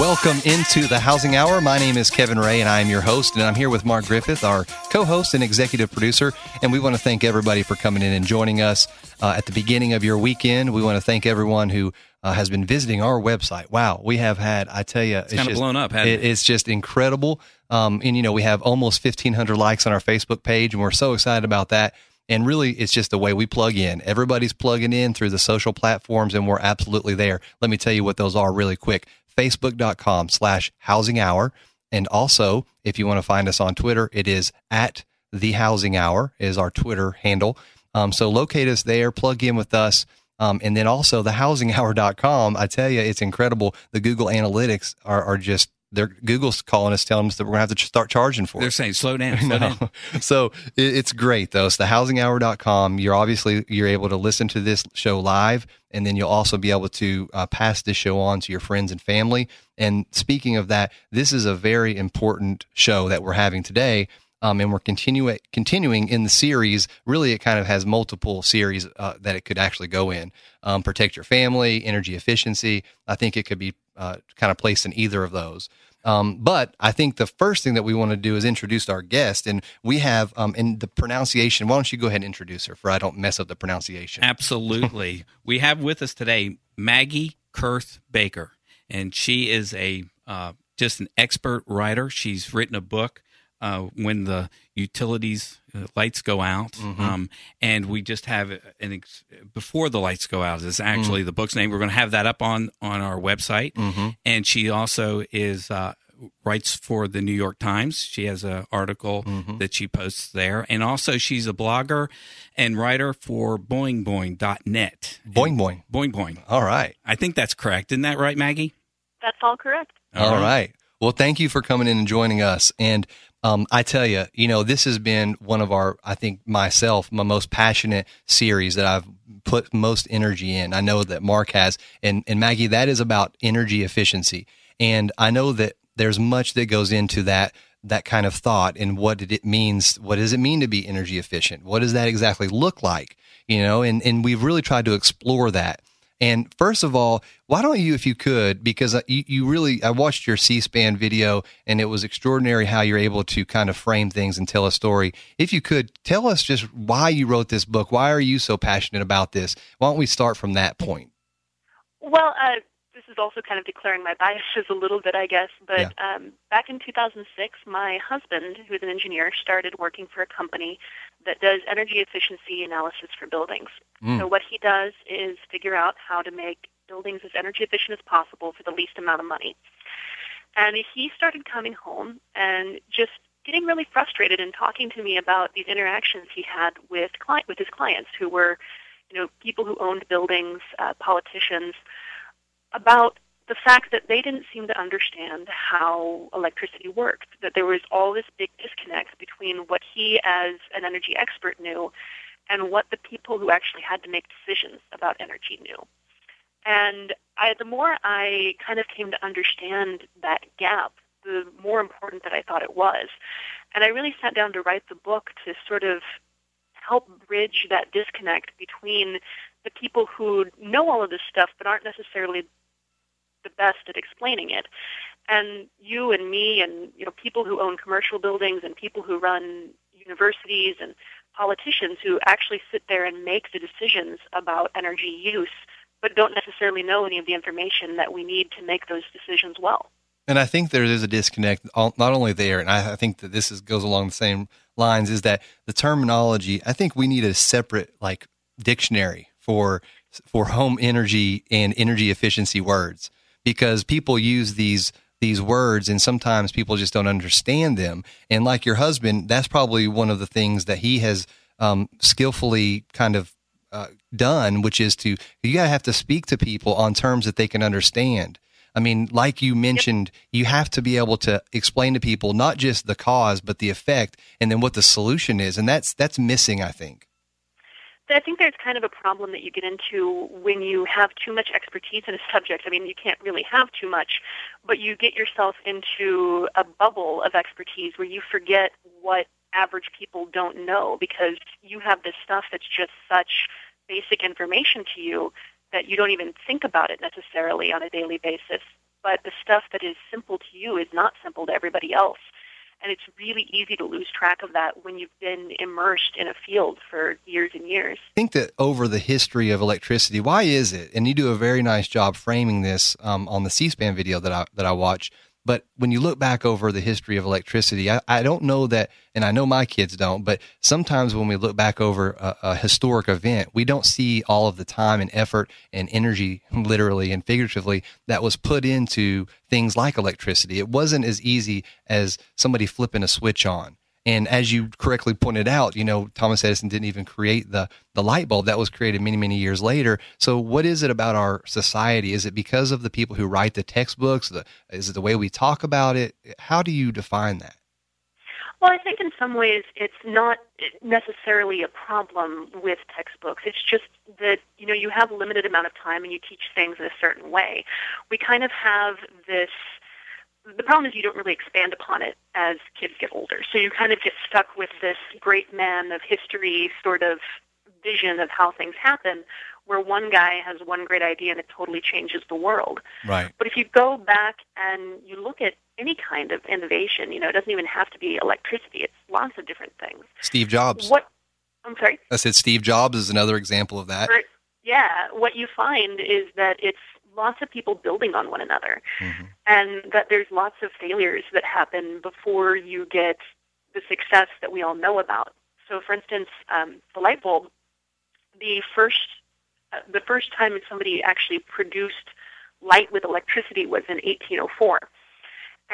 Welcome into the Housing Hour. My name is Kevin Ray, and I am your host. And I'm here with Mark Griffith, our co host and executive producer. And we want to thank everybody for coming in and joining us uh, at the beginning of your weekend. We want to thank everyone who uh, has been visiting our website. Wow, we have had, I tell you, it's, it's kind of blown up, it, it? It's just incredible. Um, and, you know, we have almost 1,500 likes on our Facebook page, and we're so excited about that. And really, it's just the way we plug in. Everybody's plugging in through the social platforms, and we're absolutely there. Let me tell you what those are really quick facebook.com slash housing hour. And also, if you want to find us on Twitter, it is at the housing hour is our Twitter handle. Um, so locate us there, plug in with us. Um, and then also the housinghour.com. I tell you, it's incredible. The Google analytics are, are just they're Google's calling us, telling us that we're gonna have to start charging for it. They're saying slow down, slow down. so it, it's great though. It's the housinghour.com. You're obviously you're able to listen to this show live, and then you'll also be able to uh, pass this show on to your friends and family. And speaking of that, this is a very important show that we're having today. Um, and we're continue, continuing in the series. Really, it kind of has multiple series uh, that it could actually go in. Um, protect your family, energy efficiency. I think it could be uh, kind of placed in either of those. Um, but I think the first thing that we want to do is introduce our guest, and we have um, in the pronunciation. Why don't you go ahead and introduce her, for I don't mess up the pronunciation. Absolutely, we have with us today Maggie Kurth Baker, and she is a uh, just an expert writer. She's written a book. Uh, when the utilities uh, lights go out, mm-hmm. um, and we just have an ex- before the lights go out is actually mm-hmm. the book's name. We're going to have that up on on our website, mm-hmm. and she also is uh, writes for the New York Times. She has an article mm-hmm. that she posts there, and also she's a blogger and writer for BoingBoing.net. Boing Boing, Boing Boing. All right, I think that's correct. Isn't that right, Maggie? That's all correct. all, all right. right. Well, thank you for coming in and joining us. And um, I tell you, you know, this has been one of our, I think myself, my most passionate series that I've put most energy in. I know that Mark has, and and Maggie, that is about energy efficiency. And I know that there's much that goes into that that kind of thought and what it means. What does it mean to be energy efficient? What does that exactly look like? You know, and and we've really tried to explore that. And first of all, why don't you, if you could, because you, you really, I watched your C SPAN video and it was extraordinary how you're able to kind of frame things and tell a story. If you could tell us just why you wrote this book, why are you so passionate about this? Why don't we start from that point? Well, uh, this is also kind of declaring my biases a little bit, I guess. But yeah. um, back in 2006, my husband, who is an engineer, started working for a company that does energy efficiency analysis for buildings. Mm. So what he does is figure out how to make buildings as energy efficient as possible for the least amount of money. And he started coming home and just getting really frustrated and talking to me about these interactions he had with client with his clients who were, you know, people who owned buildings, uh, politicians, about the fact that they didn't seem to understand how electricity worked, that there was all this big disconnect between what he, as an energy expert, knew and what the people who actually had to make decisions about energy knew. And I, the more I kind of came to understand that gap, the more important that I thought it was. And I really sat down to write the book to sort of help bridge that disconnect between the people who know all of this stuff but aren't necessarily the best at explaining it. And you and me and you know people who own commercial buildings and people who run universities and politicians who actually sit there and make the decisions about energy use but don't necessarily know any of the information that we need to make those decisions well. And I think there is a disconnect, not only there, and I think that this is, goes along the same lines, is that the terminology. I think we need a separate like dictionary for for home energy and energy efficiency words because people use these these words and sometimes people just don't understand them. And like your husband, that's probably one of the things that he has um, skillfully kind of uh, done, which is to you gotta have to speak to people on terms that they can understand. I mean, like you mentioned, you have to be able to explain to people not just the cause, but the effect, and then what the solution is, and that's that's missing, I think. I think there's kind of a problem that you get into when you have too much expertise in a subject. I mean, you can't really have too much, but you get yourself into a bubble of expertise where you forget what average people don't know because you have this stuff that's just such basic information to you that you don't even think about it necessarily on a daily basis. But the stuff that is simple to you is not simple to everybody else. And it's really easy to lose track of that when you've been immersed in a field for years and years. I think that over the history of electricity, why is it? And you do a very nice job framing this um, on the C-SPAN video that I that I watch but when you look back over the history of electricity, I, I, don't know that, and I know my kids don't, but sometimes when we look back over a, a, historic event, we don't see all of the time and effort and energy, literally and figuratively, that was put into things like electricity. It wasn't as easy as somebody flipping a switch on. And as you correctly pointed out, you know, Thomas Edison didn't even create the, the light bulb that was created many, many years later. So what is it about our society? Is it because of the people who write the textbooks? The, is it the way we talk about it? How do you define that? Well, I think in some ways it's not necessarily a problem with textbooks. It's just that, you know, you have a limited amount of time and you teach things in a certain way. We kind of have this the problem is you don't really expand upon it as kids get older. So you kind of get stuck with this great man of history sort of vision of how things happen, where one guy has one great idea and it totally changes the world. Right. But if you go back and you look at any kind of innovation, you know, it doesn't even have to be electricity. It's lots of different things. Steve Jobs. What? I'm sorry. I said Steve Jobs is another example of that. yeah. What you find is that it's lots of people building on one another, mm-hmm. and that there's lots of failures that happen before you get the success that we all know about. So, for instance, um, the light bulb, the first uh, the first time somebody actually produced light with electricity was in 1804.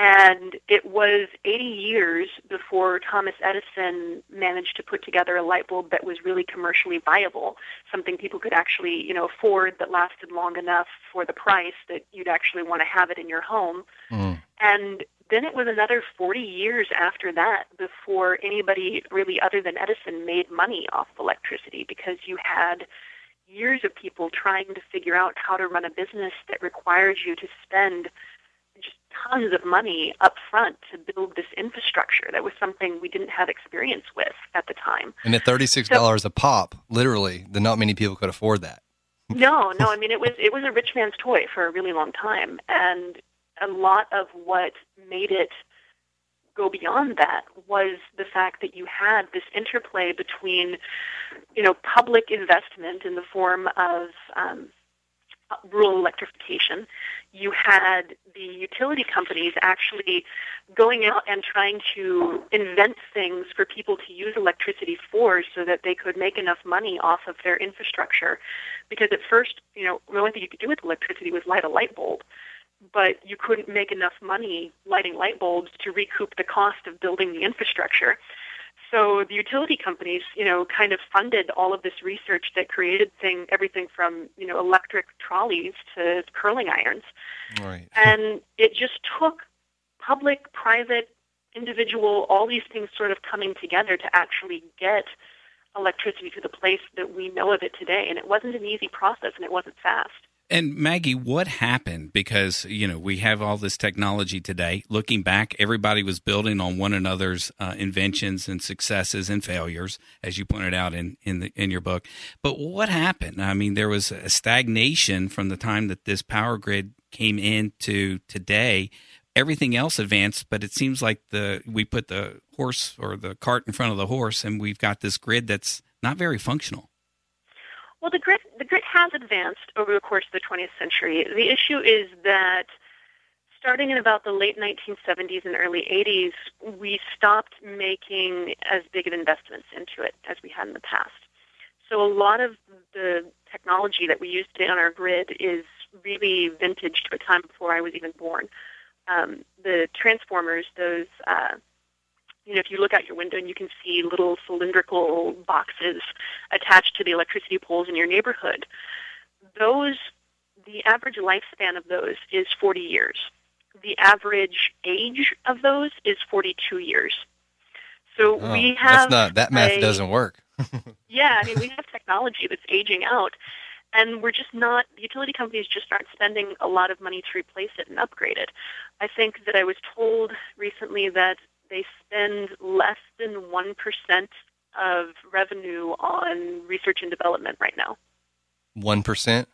And it was 80 years before Thomas Edison managed to put together a light bulb that was really commercially viable, something people could actually, you know, afford that lasted long enough for the price that you'd actually want to have it in your home. Mm. And then it was another 40 years after that before anybody really other than Edison made money off of electricity because you had years of people trying to figure out how to run a business that requires you to spend tons of money up front to build this infrastructure. That was something we didn't have experience with at the time. And at thirty-six dollars so, a pop, literally, the not many people could afford that. no, no. I mean, it was it was a rich man's toy for a really long time, and a lot of what made it go beyond that was the fact that you had this interplay between, you know, public investment in the form of um, rural electrification. You had the utility companies actually going out and trying to invent things for people to use electricity for so that they could make enough money off of their infrastructure. Because at first, you know, the only thing you could do with electricity was light a light bulb. But you couldn't make enough money lighting light bulbs to recoup the cost of building the infrastructure. So the utility companies, you know, kind of funded all of this research that created thing everything from, you know, electric trolleys to curling irons. Right. And it just took public, private, individual, all these things sort of coming together to actually get electricity to the place that we know of it today. And it wasn't an easy process and it wasn't fast. And Maggie, what happened? Because you know we have all this technology today. Looking back, everybody was building on one another's uh, inventions and successes and failures, as you pointed out in in, the, in your book. But what happened? I mean, there was a stagnation from the time that this power grid came into today. Everything else advanced, but it seems like the we put the horse or the cart in front of the horse, and we've got this grid that's not very functional. Well, the grid the grid has advanced over the course of the 20th century. The issue is that starting in about the late 1970s and early 80s, we stopped making as big of investments into it as we had in the past. So a lot of the technology that we use today on our grid is really vintage to a time before I was even born. Um, the transformers, those uh, you know, if you look out your window and you can see little cylindrical boxes attached to the electricity poles in your neighborhood, those the average lifespan of those is 40 years. The average age of those is 42 years. So oh, we have that's not that math a, doesn't work. yeah, I mean we have technology that's aging out, and we're just not. The utility companies just aren't spending a lot of money to replace it and upgrade it. I think that I was told recently that they spend less than one percent of revenue on research and development right now. One percent.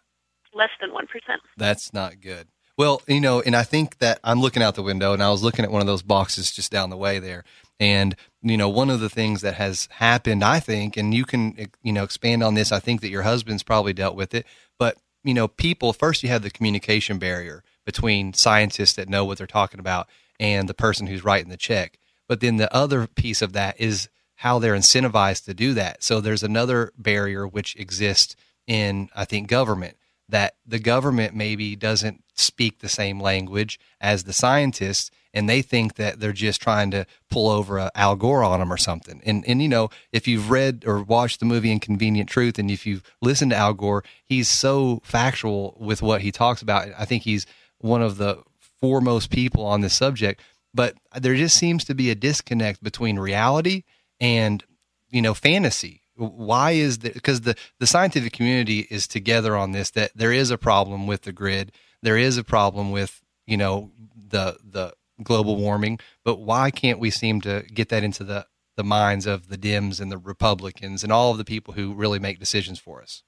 Less than one percent. That's not good. Well, you know, and I think that I'm looking out the window and I was looking at one of those boxes just down the way there. And, you know, one of the things that has happened, I think, and you can, you know, expand on this, I think that your husband's probably dealt with it, but, you know, people, first you have the communication barrier between scientists that know what they're talking about and the person who's writing the check. But then the other piece of that is how they're incentivized to do that. So there's another barrier which exists in, I think, government that the government maybe doesn't speak the same language as the scientists and they think that they're just trying to pull over a Al Gore on them or something. And and you know, if you've read or watched the movie Inconvenient Truth, and if you've listened to Al Gore, he's so factual with what he talks about. I think he's one of the foremost people on this subject. But there just seems to be a disconnect between reality and you know fantasy. Why is that because the the scientific community is together on this that there is a problem with the grid there is a problem with you know the the global warming but why can't we seem to get that into the the minds of the Dems and the Republicans and all of the people who really make decisions for us?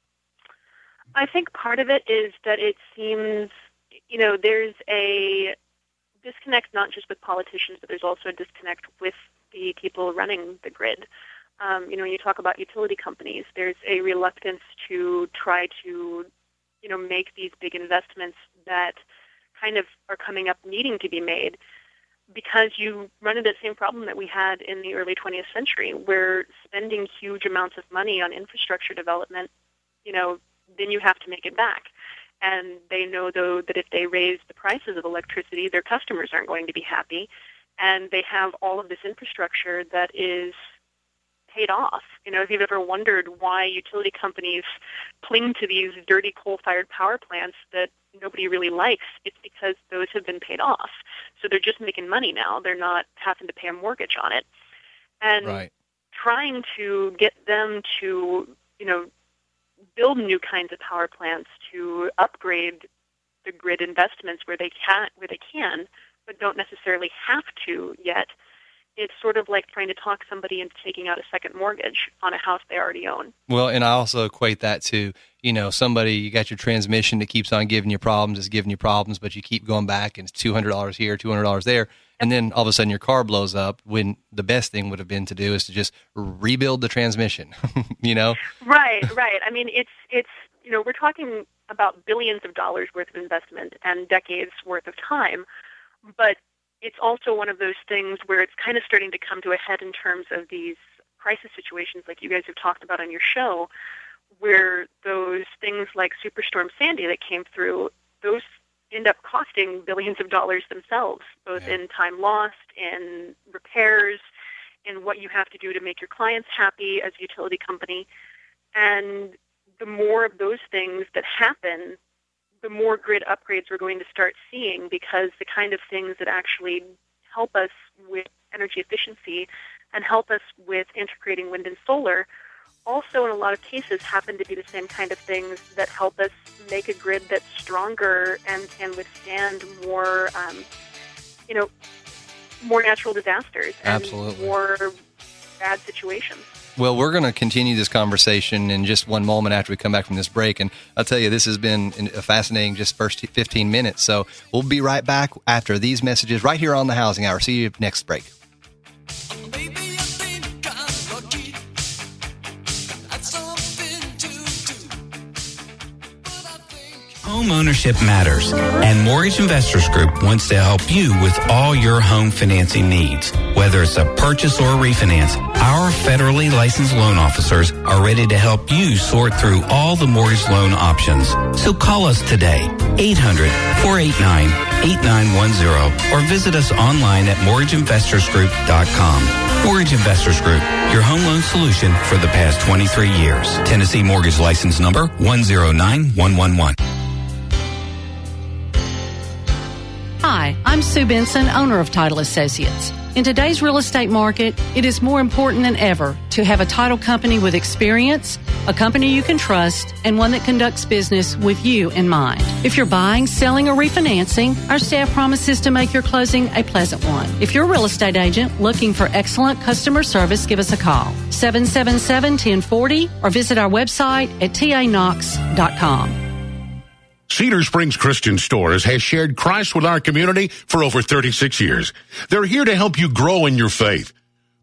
I think part of it is that it seems you know there's a disconnect not just with politicians but there's also a disconnect with the people running the grid um, you know, when you talk about utility companies, there's a reluctance to try to, you know, make these big investments that kind of are coming up needing to be made because you run into the same problem that we had in the early 20th century, where spending huge amounts of money on infrastructure development, you know, then you have to make it back. And they know, though, that if they raise the prices of electricity, their customers aren't going to be happy. And they have all of this infrastructure that is paid off. You know, if you've ever wondered why utility companies cling to these dirty coal-fired power plants that nobody really likes, it's because those have been paid off. So they're just making money now. They're not having to pay a mortgage on it. And right. trying to get them to, you know, build new kinds of power plants to upgrade the grid investments where they can where they can, but don't necessarily have to yet it's sort of like trying to talk somebody into taking out a second mortgage on a house they already own. Well, and I also equate that to, you know, somebody, you got your transmission that keeps on giving you problems, is giving you problems, but you keep going back and it's $200 here, $200 there. And then all of a sudden your car blows up when the best thing would have been to do is to just rebuild the transmission, you know? Right, right. I mean, it's, it's, you know, we're talking about billions of dollars worth of investment and decades worth of time. But it's also one of those things where it's kind of starting to come to a head in terms of these crisis situations like you guys have talked about on your show, where those things like Superstorm Sandy that came through, those end up costing billions of dollars themselves, both yeah. in time lost, in repairs, in what you have to do to make your clients happy as a utility company. And the more of those things that happen, the more grid upgrades we're going to start seeing because the kind of things that actually help us with energy efficiency and help us with integrating wind and solar also in a lot of cases happen to be the same kind of things that help us make a grid that's stronger and can withstand more um, you know more natural disasters and Absolutely. more bad situations well, we're going to continue this conversation in just one moment after we come back from this break. And I'll tell you, this has been a fascinating just first 15 minutes. So we'll be right back after these messages right here on the Housing Hour. See you next break. Home ownership matters, and Mortgage Investors Group wants to help you with all your home financing needs. Whether it's a purchase or a refinance, our federally licensed loan officers are ready to help you sort through all the mortgage loan options. So call us today, 800-489-8910, or visit us online at mortgageinvestorsgroup.com. Mortgage Investors Group, your home loan solution for the past 23 years. Tennessee Mortgage License Number 109111. Hi, I'm Sue Benson, owner of Title Associates. In today's real estate market, it is more important than ever to have a title company with experience, a company you can trust, and one that conducts business with you in mind. If you're buying, selling, or refinancing, our staff promises to make your closing a pleasant one. If you're a real estate agent looking for excellent customer service, give us a call 777 1040 or visit our website at tanox.com. Cedar Springs Christian Stores has shared Christ with our community for over 36 years. They're here to help you grow in your faith.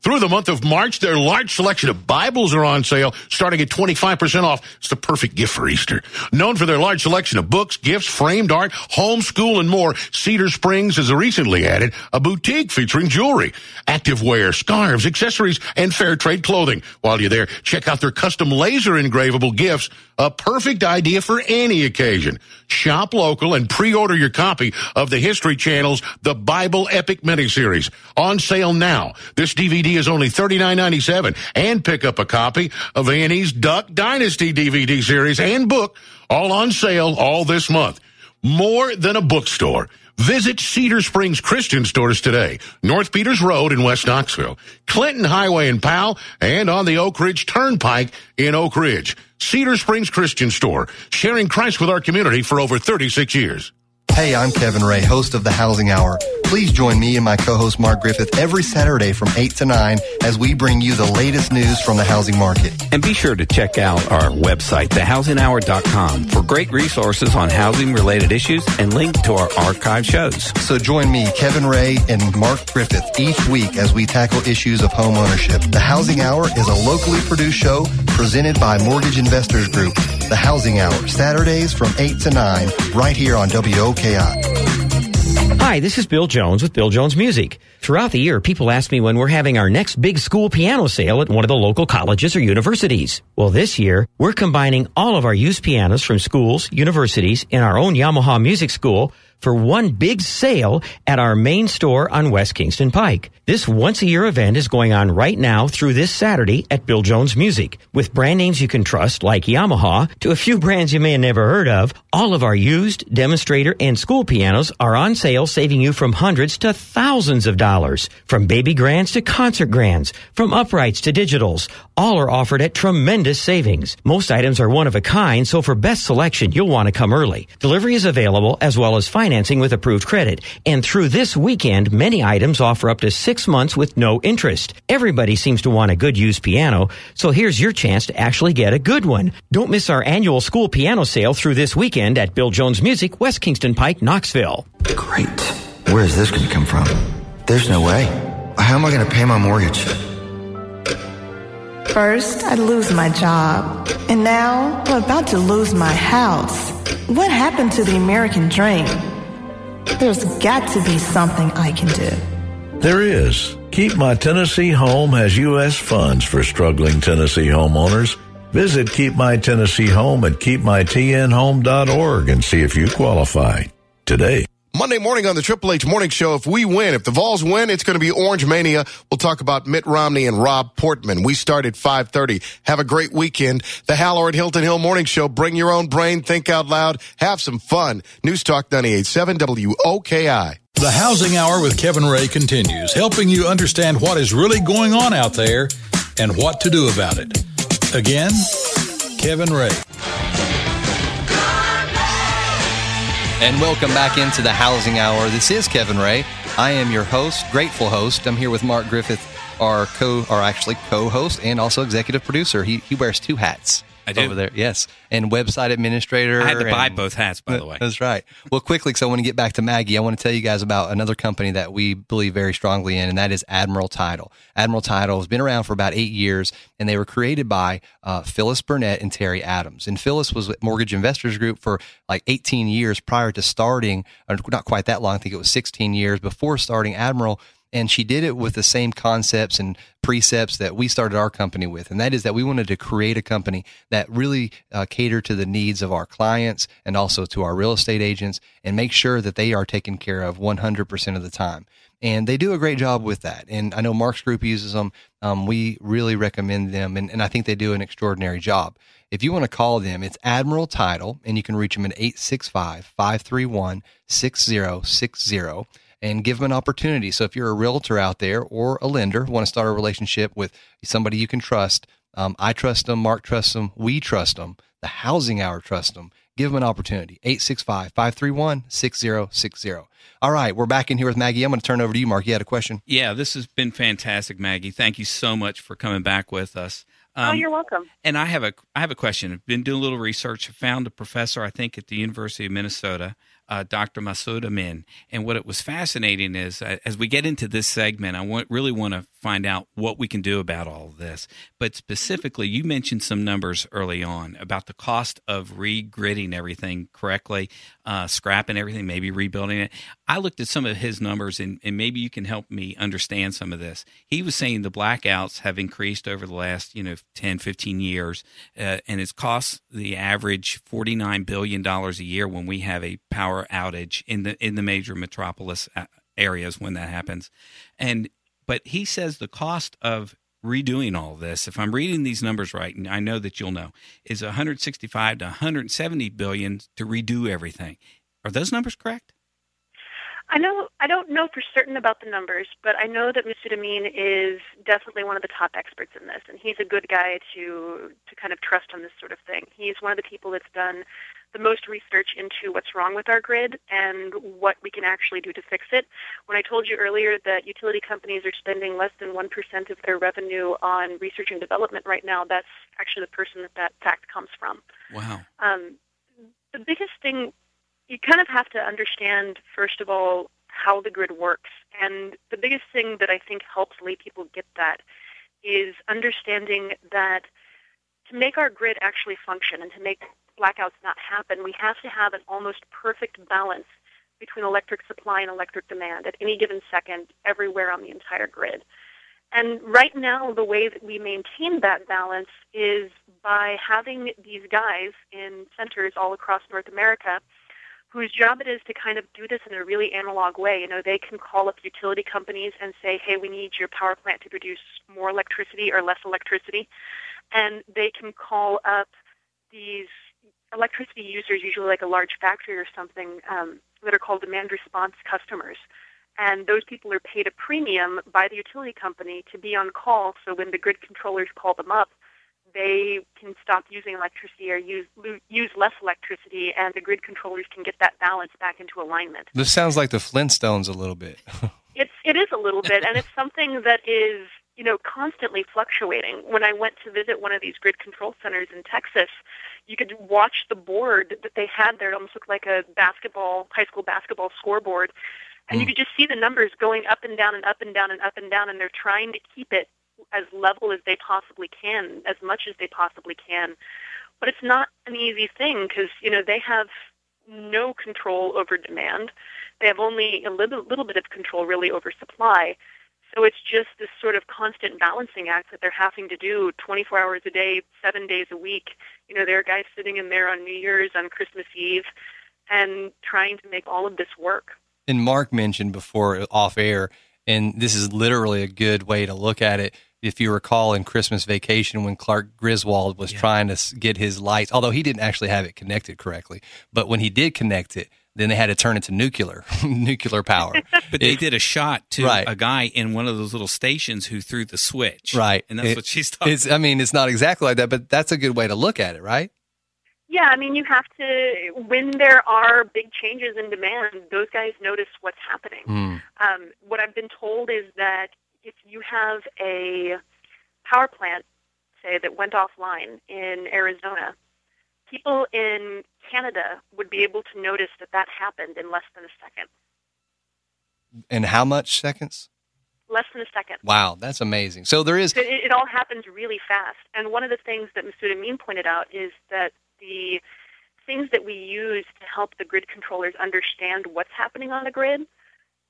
Through the month of March, their large selection of Bibles are on sale, starting at 25% off. It's the perfect gift for Easter. Known for their large selection of books, gifts, framed art, homeschool, and more, Cedar Springs has recently added a boutique featuring jewelry, activewear, scarves, accessories, and fair trade clothing. While you're there, check out their custom laser engravable gifts, a perfect idea for any occasion. Shop local and pre-order your copy of the History Channel's The Bible Epic miniseries. On sale now. This DVD is only $39.97 and pick up a copy of A&E's Duck Dynasty DVD series and book all on sale all this month. More than a bookstore. Visit Cedar Springs Christian Stores today, North Peters Road in West Knoxville, Clinton Highway in Powell, and on the Oak Ridge Turnpike in Oak Ridge. Cedar Springs Christian Store, sharing Christ with our community for over 36 years. Hey, I'm Kevin Ray, host of the Housing Hour. Please join me and my co-host Mark Griffith every Saturday from 8 to 9 as we bring you the latest news from the housing market. And be sure to check out our website, thehousinghour.com, for great resources on housing related issues and link to our archive shows. So join me, Kevin Ray, and Mark Griffith each week as we tackle issues of home ownership. The Housing Hour is a locally produced show presented by Mortgage Investors Group. The Housing Hour, Saturdays from 8 to 9, right here on Hi, this is Bill Jones with Bill Jones Music. Throughout the year, people ask me when we're having our next big school piano sale at one of the local colleges or universities. Well, this year, we're combining all of our used pianos from schools, universities, and our own Yamaha Music School for one big sale at our main store on West Kingston Pike. This once a year event is going on right now through this Saturday at Bill Jones Music. With brand names you can trust like Yamaha to a few brands you may have never heard of, all of our used, demonstrator, and school pianos are on sale saving you from hundreds to thousands of dollars. From baby grands to concert grands, from uprights to digitals, all are offered at tremendous savings. Most items are one of a kind, so for best selection, you'll want to come early. Delivery is available as well as financing with approved credit. And through this weekend, many items offer up to six months with no interest. Everybody seems to want a good used piano, so here's your chance to actually get a good one. Don't miss our annual school piano sale through this weekend at Bill Jones Music, West Kingston Pike, Knoxville. Great. Where is this going to come from? There's no way. How am I going to pay my mortgage? First, I'd lose my job. And now, I'm about to lose my house. What happened to the American dream? There's got to be something I can do. There is. Keep My Tennessee Home has U.S. funds for struggling Tennessee homeowners. Visit Keep My Tennessee Home at keepmytnhome.org and see if you qualify today. Monday morning on the Triple H Morning Show, if we win, if the Vols win, it's going to be Orange Mania. We'll talk about Mitt Romney and Rob Portman. We start at 5.30. Have a great weekend. The Hallerin Hilton Hill Morning Show. Bring your own brain. Think out loud. Have some fun. News Talk 98.7 WOKI. The Housing Hour with Kevin Ray continues, helping you understand what is really going on out there and what to do about it. Again, Kevin Ray. And welcome back into the Housing Hour. This is Kevin Ray. I am your host, grateful host. I'm here with Mark Griffith, our co, our actually co-host and also executive producer. He he wears two hats. I do. over there. Yes, and website administrator. I had to buy and- both hats, by the way. That's right. Well, quickly, because I want to get back to Maggie, I want to tell you guys about another company that we believe very strongly in, and that is Admiral Title. Admiral Title has been around for about eight years, and they were created by uh, Phyllis Burnett and Terry Adams. And Phyllis was with Mortgage Investors Group for like 18 years prior to starting, or not quite that long. I think it was 16 years before starting Admiral And she did it with the same concepts and precepts that we started our company with. And that is that we wanted to create a company that really uh, catered to the needs of our clients and also to our real estate agents and make sure that they are taken care of 100% of the time. And they do a great job with that. And I know Mark's group uses them. Um, we really recommend them. And, and I think they do an extraordinary job. If you want to call them, it's Admiral Title, and you can reach them at 865 531 6060 and give them an opportunity. So if you're a realtor out there or a lender, want to start a relationship with somebody you can trust, um, I trust them, Mark trusts them, we trust them, the Housing Hour trusts them. Give them an opportunity. 865 531 6060. All right, we're back in here with Maggie. I'm going to turn over to you, Mark. You had a question? Yeah, this has been fantastic, Maggie. Thank you so much for coming back with us. Um, oh, you're welcome. And I have a I have a question. I've been doing a little research. I found a professor, I think, at the University of Minnesota uh, Dr. Massoud Amin. And what it was fascinating is, uh, as we get into this segment, I want, really want to find out what we can do about all of this. But specifically, you mentioned some numbers early on about the cost of regridding everything correctly, uh, scrapping everything, maybe rebuilding it. I looked at some of his numbers, and, and maybe you can help me understand some of this. He was saying the blackouts have increased over the last, you know, 10, 15 years, uh, and it's cost the average $49 billion a year when we have a power outage in the in the major metropolis uh, areas when that happens. And but he says the cost of redoing all this, if I'm reading these numbers right, and I know that you'll know, is 165 to 170 billion to redo everything. Are those numbers correct? I know I don't know for certain about the numbers, but I know that Massoud Amin is definitely one of the top experts in this, and he's a good guy to to kind of trust on this sort of thing. He's one of the people that's done the most research into what's wrong with our grid and what we can actually do to fix it. When I told you earlier that utility companies are spending less than 1% of their revenue on research and development right now, that's actually the person that that fact comes from. Wow. Um, the biggest thing, you kind of have to understand, first of all, how the grid works. And the biggest thing that I think helps lay people get that is understanding that to make our grid actually function and to make blackouts not happen, we have to have an almost perfect balance between electric supply and electric demand at any given second everywhere on the entire grid. And right now, the way that we maintain that balance is by having these guys in centers all across North America whose job it is to kind of do this in a really analog way. You know, they can call up utility companies and say, hey, we need your power plant to produce more electricity or less electricity. And they can call up these electricity users, usually like a large factory or something, um, that are called demand response customers. And those people are paid a premium by the utility company to be on call. So when the grid controllers call them up, they can stop using electricity or use use less electricity, and the grid controllers can get that balance back into alignment. This sounds like the Flintstones a little bit. it's it is a little bit, and it's something that is you know constantly fluctuating. When I went to visit one of these grid control centers in Texas, you could watch the board that they had there. It almost looked like a basketball, high school basketball scoreboard. And mm. you hmm. could just see the numbers going up and down and up and down and up and down, and they're trying to keep it as level as they possibly can, as much as they possibly can. But it's not an easy thing because, you know, they have no control over demand. They have only a little, little bit of control, really, over supply. So it's just this sort of constant balancing act that they're having to do 24 hours a day, seven days a week. You know, there are guys sitting in there on New Year's, on Christmas Eve, and trying to make all of this work. And Mark mentioned before uh, off air, and this is literally a good way to look at it. If you recall in Christmas Vacation, when Clark Griswold was yeah. trying to get his lights, although he didn't actually have it connected correctly, but when he did connect it, then they had to turn it to nuclear, nuclear power. but they did a shot to right. a guy in one of those little stations who threw the switch. Right. And that's it, what she's talking it's, I mean, it's not exactly like that, but that's a good way to look at it, right? Yeah, I mean, you have to, when there are big changes in demand, those guys notice what's happening. Mm. Um, what I've been told is that if you have a power plant, say, that went offline in Arizona, people in Canada would be able to notice that that happened in less than a second. In how much seconds? Less than a second. Wow, that's amazing. So there is. It, it all happens really fast. And one of the things that Massoud Amin pointed out is that the things that we use to help the grid controllers understand what's happening on the grid,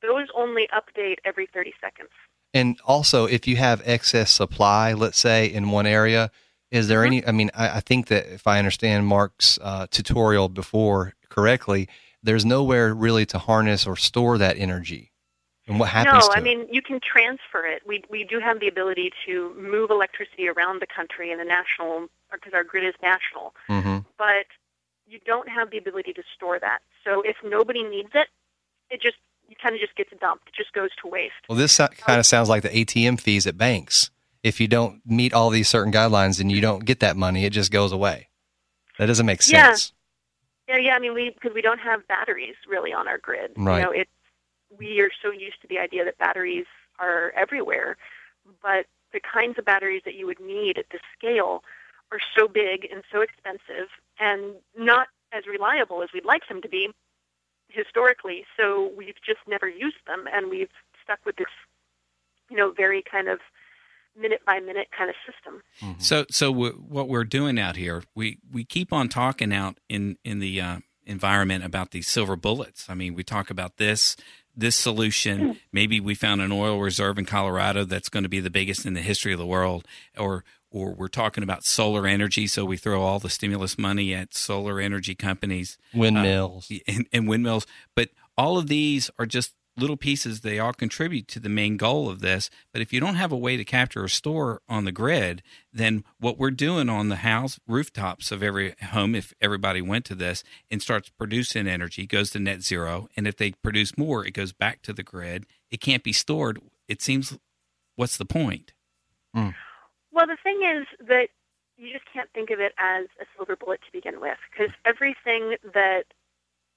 those only update every 30 seconds. And also, if you have excess supply, let's say in one area, is there mm-hmm. any? I mean, I, I, think that if I understand Mark's uh, tutorial before correctly, there's nowhere really to harness or store that energy. And what happens? No, I mean you can transfer it. We we do have the ability to move electricity around the country in the national because our grid is national. Mm-hmm. But you don't have the ability to store that. So if nobody needs it, it just you kind of just gets dumped. It just goes to waste. Well, this kind of sounds like the ATM fees at banks. If you don't meet all these certain guidelines and you don't get that money, it just goes away. That doesn't make sense. Yeah, yeah. I mean, we because we don't have batteries really on our grid. Right. You know, it we are so used to the idea that batteries are everywhere, but the kinds of batteries that you would need at this scale are so big and so expensive and not as reliable as we'd like them to be historically. So we've just never used them, and we've stuck with this, you know, very kind of minute by minute kind of system. Mm-hmm. So, so w- what we're doing out here, we we keep on talking out in in the uh, environment about these silver bullets. I mean, we talk about this this solution. Hmm. Maybe we found an oil reserve in Colorado that's going to be the biggest in the history of the world, or or we're talking about solar energy, so we throw all the stimulus money at solar energy companies, windmills, uh, and, and windmills. But all of these are just little pieces, they all contribute to the main goal of this. But if you don't have a way to capture or store on the grid, then what we're doing on the house rooftops of every home, if everybody went to this and starts producing energy, goes to net zero. And if they produce more, it goes back to the grid. It can't be stored. It seems, what's the point? Mm. Well, the thing is that you just can't think of it as a silver bullet to begin with, because everything that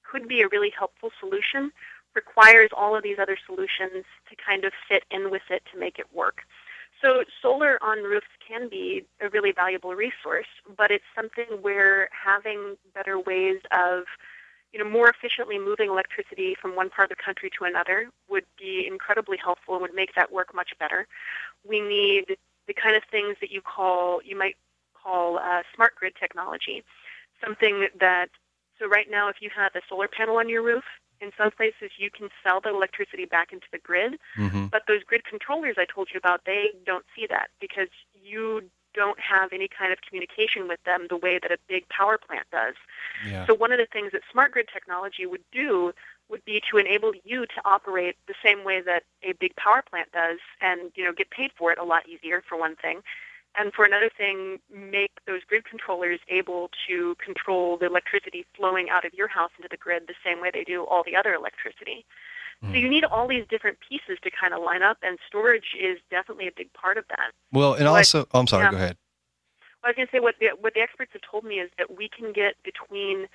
could be a really helpful solution requires all of these other solutions to kind of fit in with it to make it work. So solar on roofs can be a really valuable resource, but it's something where having better ways of you know, more efficiently moving electricity from one part of the country to another would be incredibly helpful and would make that work much better. We need the kind of things that you call, you might call uh, smart grid technology, something that, so right now if you have a solar panel on your roof, in some places you can sell the electricity back into the grid, mm-hmm. but those grid controllers I told you about, they don't see that because you don't have any kind of communication with them the way that a big power plant does. Yeah. So one of the things that smart grid technology would do would be to enable you to operate the same way that a big power plant does and you know get paid for it a lot easier for one thing and for another thing, make those grid controllers able to control the electricity flowing out of your house into the grid the same way they do all the other electricity. So hmm. you need all these different pieces to kind of line up, and storage is definitely a big part of that. Well, and also, oh, I'm sorry, go ahead. Well, I was going to say what the, what the experts have told me is that we can get between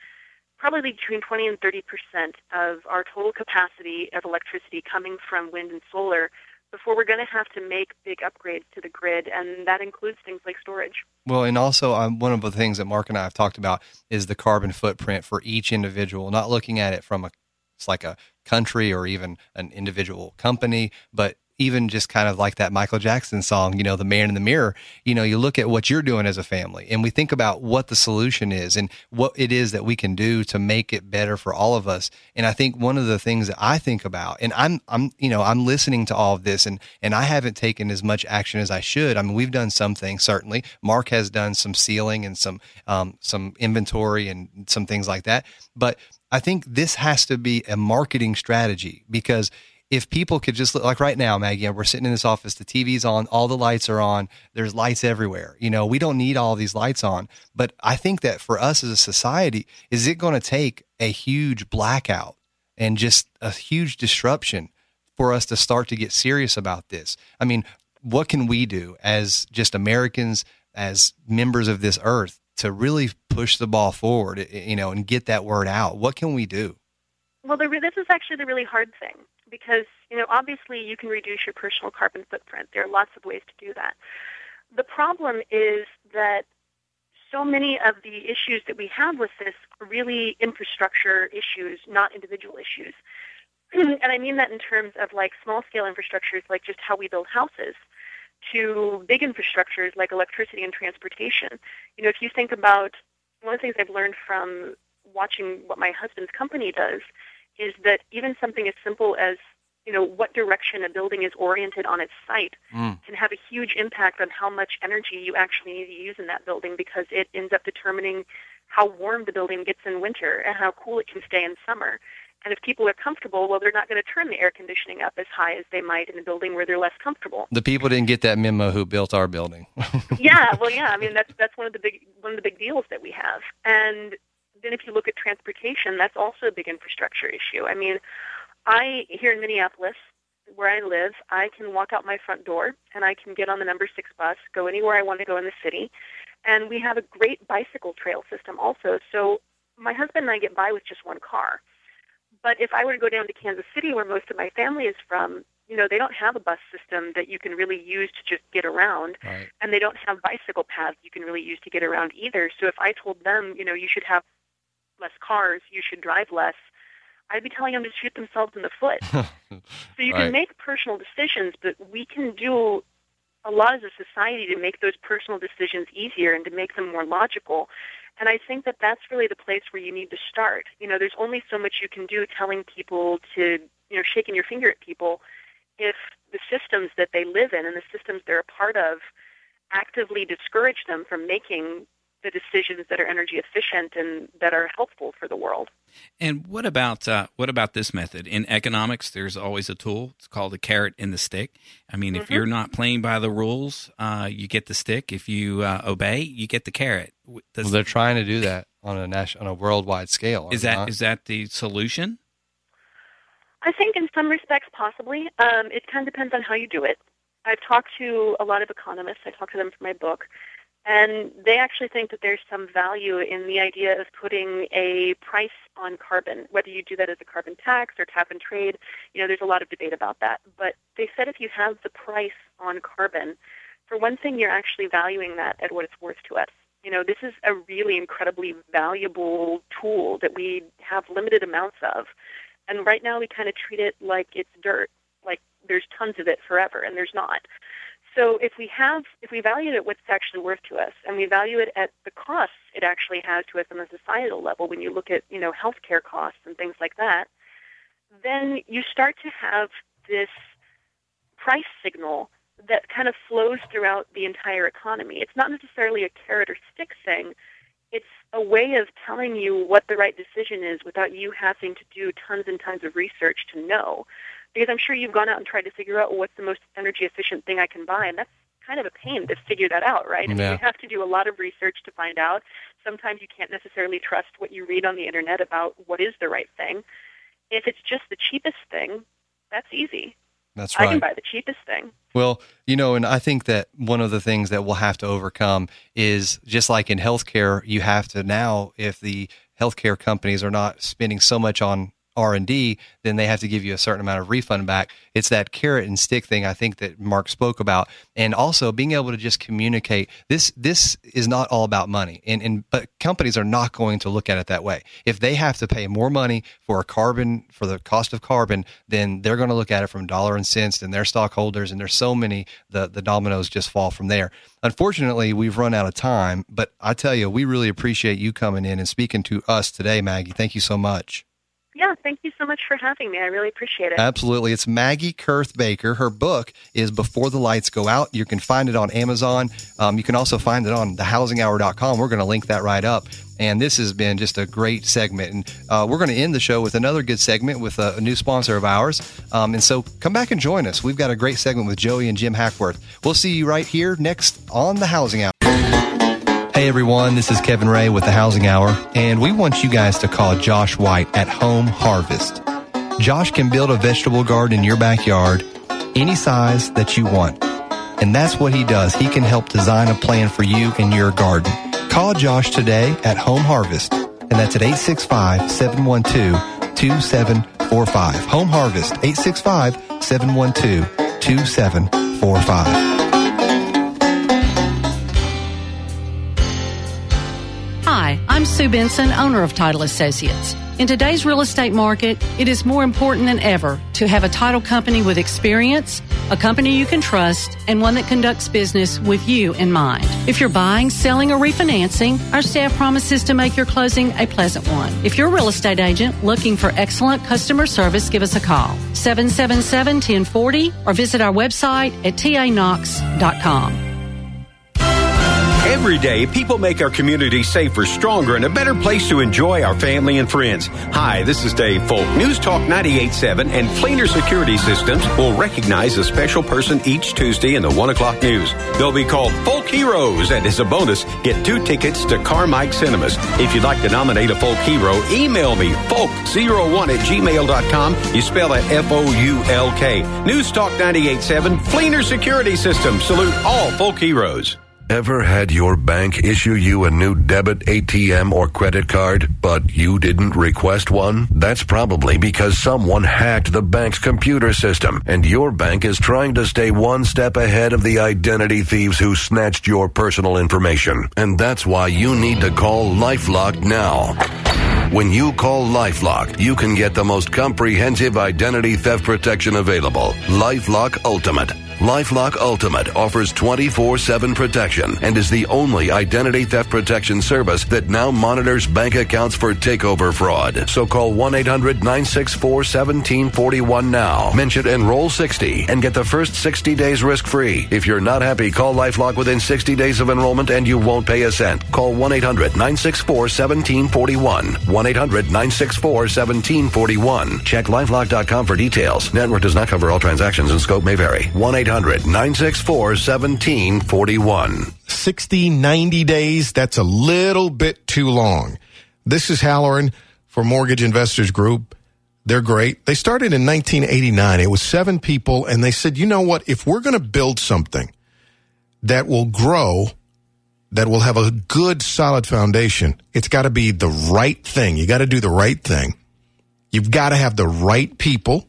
probably between 20 and 30 percent of our total capacity of electricity coming from wind and solar before we're going to have to make big upgrades to the grid, and that includes things like storage. Well, and also um, one of the things that Mark and I have talked about is the carbon footprint for each individual. Not looking at it from a it's like a country or even an individual company, but even just kind of like that Michael Jackson song, you know, The Man in the Mirror, you know, you look at what you're doing as a family and we think about what the solution is and what it is that we can do to make it better for all of us. And I think one of the things that I think about, and I'm, I'm, you know, I'm listening to all of this and, and I haven't taken as much action as I should. I mean, we've done some things, certainly. Mark has done some sealing and some, um, some inventory and some things like that. But I think this has to be a marketing strategy because if people could just look like right now, Maggie, we're sitting in this office, the TV's on, all the lights are on, there's lights everywhere. You know, we don't need all these lights on. But I think that for us as a society, is it going to take a huge blackout and just a huge disruption for us to start to get serious about this? I mean, what can we do as just Americans, as members of this earth to really push the ball forward, you know, and get that word out? What can we do? Well, the, this is actually the really hard thing because, you know, obviously you can reduce your personal carbon footprint. There are lots of ways to do that. The problem is that so many of the issues that we have with this are really infrastructure issues, not individual issues. and I mean that in terms of like small scale infrastructures, like just how we build houses, to big infrastructures like electricity and transportation. You know, if you think about one of the things I've learned from watching what my husband's company does is that even something as simple as you know, what direction a building is oriented on its site Mm. can have a huge impact on how much energy you actually need to use in that building because it ends up determining how warm the building gets in winter and how cool it can stay in summer. And if people are comfortable, well, they're not going to turn the air conditioning up as high as they might in a building where they're less comfortable. The people didn't get that memo who built our building. yeah, well, yeah. I mean, that's that's one of the big one of the big deals that we have. And then if you look at transportation, that's also a big infrastructure issue. I mean, I here in Minneapolis, where I live, I can walk out my front door and I can get on the number six bus, go anywhere I want to go in the city, and we have a great bicycle trail system also. So my husband and I get by with just one car. But if I were to go down to Kansas City, where most of my family is from, you know, they don't have a bus system that you can really use to just get around, Right. and they don't have bicycle paths you can really use to get around either. So if I told them, you know, you should have less cars, you should drive less, I'd be telling them to shoot themselves in the foot. So you Right. can make personal decisions, but we can do a lot as a society to make those personal decisions easier and to make them more logical. And I think that that's really the place where you need to start. You know, there's only so much you can do telling people to, you know, shaking your finger at people if the systems that they live in and the systems they're a part of actively discourage them from making the decisions that are energy efficient and that are helpful for the world. And what about uh, what about this method in economics? There's always a tool. It's called the carrot and the stick. I mean, if Mhm. you're not playing by the rules, uh, you get the stick. If you uh, obey, you get the carrot. Does, well, they're trying to do that on a national, on a worldwide scale. is they that not? is that the solution? I think in some respects, possibly. Um, it kind of depends on how you do it. I've talked to a lot of economists. I talked to them for my book, and they actually think that there's some value in the idea of putting a price on carbon, whether you do that as a carbon tax or cap and trade. You know, there's a lot of debate about that. But they said if you have the price on carbon, for one thing, you're actually valuing that at what it's worth to us. You know, this is a really incredibly valuable tool that we have limited amounts of. And right now we kind of treat it like it's dirt, like there's tons of it forever, and there's not. So if we have, if we value it at what it's actually worth to us, and we value it at the costs it actually has to us on a societal level, when you look at, you know, healthcare costs and things like that, then you start to have this price signal that kind of flows throughout the entire economy. It's not necessarily a carrot or stick thing. It's a way of telling you what the right decision is without you having to do tons and tons of research to know. Because I'm sure you've gone out and tried to figure out well, what's the most energy efficient thing I can buy, and that's kind of a pain to figure that out, right? I mean, you have to do a lot of research to find out. Sometimes you can't necessarily trust what you read on the internet about what is the right thing. If it's just the cheapest thing, that's easy. That's right. I can buy the cheapest thing. Well, you know, and I think that one of the things that we'll have to overcome is just like in healthcare, you have to now, if the healthcare companies are not spending so much on R and D, then they have to give you a certain amount of refund back. It's that carrot and stick thing I think that Mark spoke about, and also being able to just communicate. This this is not all about money, and and but companies are not going to look at it that way. If they have to pay more money for a carbon for the cost of carbon, then they're going to look at it from dollar and cents, and their stockholders, and there's so many the the dominoes just fall from there. Unfortunately, we've run out of time, but I tell you, we really appreciate you coming in and speaking to us today, Maggie. Thank you so much. Yeah, thank you so much for having me. I really appreciate it. Absolutely. It's Maggie Koerth-Baker. Her book is Before the Lights Go Out. You can find it on Amazon. Um, you can also find it on thehousinghour.com. We're going to link that right up. And this has been just a great segment. And uh, we're going to end the show with another good segment with a, a new sponsor of ours. Um, and so come back and join us. We've got a great segment with Joey and Jim Hackworth. We'll see you right here next on The Housing Hour. Hey everyone, this is Kevin Ray with the Housing Hour, and we want you guys to call Josh White at Home Harvest. Josh can build a vegetable garden in your backyard any size that you want. And that's what he does. He can help design a plan for you and your garden. Call Josh today at Home Harvest, and that's at 865 712 2745. Home Harvest, 865 712 2745. I'm Sue Benson, owner of Title Associates. In today's real estate market, it is more important than ever to have a title company with experience, a company you can trust, and one that conducts business with you in mind. If you're buying, selling, or refinancing, our staff promises to make your closing a pleasant one. If you're a real estate agent looking for excellent customer service, give us a call 777 1040 or visit our website at tanox.com. Every day, people make our community safer, stronger, and a better place to enjoy our family and friends. Hi, this is Dave Foulk. News Talk 98.7 and Fleenor Security Systems will recognize a special person each Tuesday in the 1 o'clock news. They'll be called Folk Heroes, and as a bonus, get two tickets to Carmike Cinemas. If you'd like to nominate a folk hero, email me, foulk01 at gmail.com. You spell that F-O-U-L-K. News Talk 98.7, Fleenor Security Systems. Salute all folk heroes. Ever had your bank issue you a new debit, ATM, or credit card, but you didn't request one? That's probably because someone hacked the bank's computer system, and your bank is trying to stay one step ahead of the identity thieves who snatched your personal information. And that's why you need to call LifeLock now. When you call LifeLock, you can get the most comprehensive identity theft protection available. LifeLock Ultimate. LifeLock Ultimate offers 24-7 protection and is the only identity theft protection service that now monitors bank accounts for takeover fraud. So call 1-800-964-1741 now. Mention Enroll 60 and get the first 60 days risk-free. If you're not happy, call LifeLock within 60 days of enrollment and you won't pay a cent. Call 1-800-964-1741. 1-800-964-1741. Check lifelock.com for details. Network does not cover all transactions and scope may vary. 1-800 964 1741. 60, 90 days, that's a little bit too long. This is Hallerin for Mortgage Investors Group. They're great. They started in 1989. It was seven people, and they said, you know what? If we're going to build something that will grow, that will have a good, solid foundation, it's got to be the right thing. You got to do the right thing. You've got to have the right people.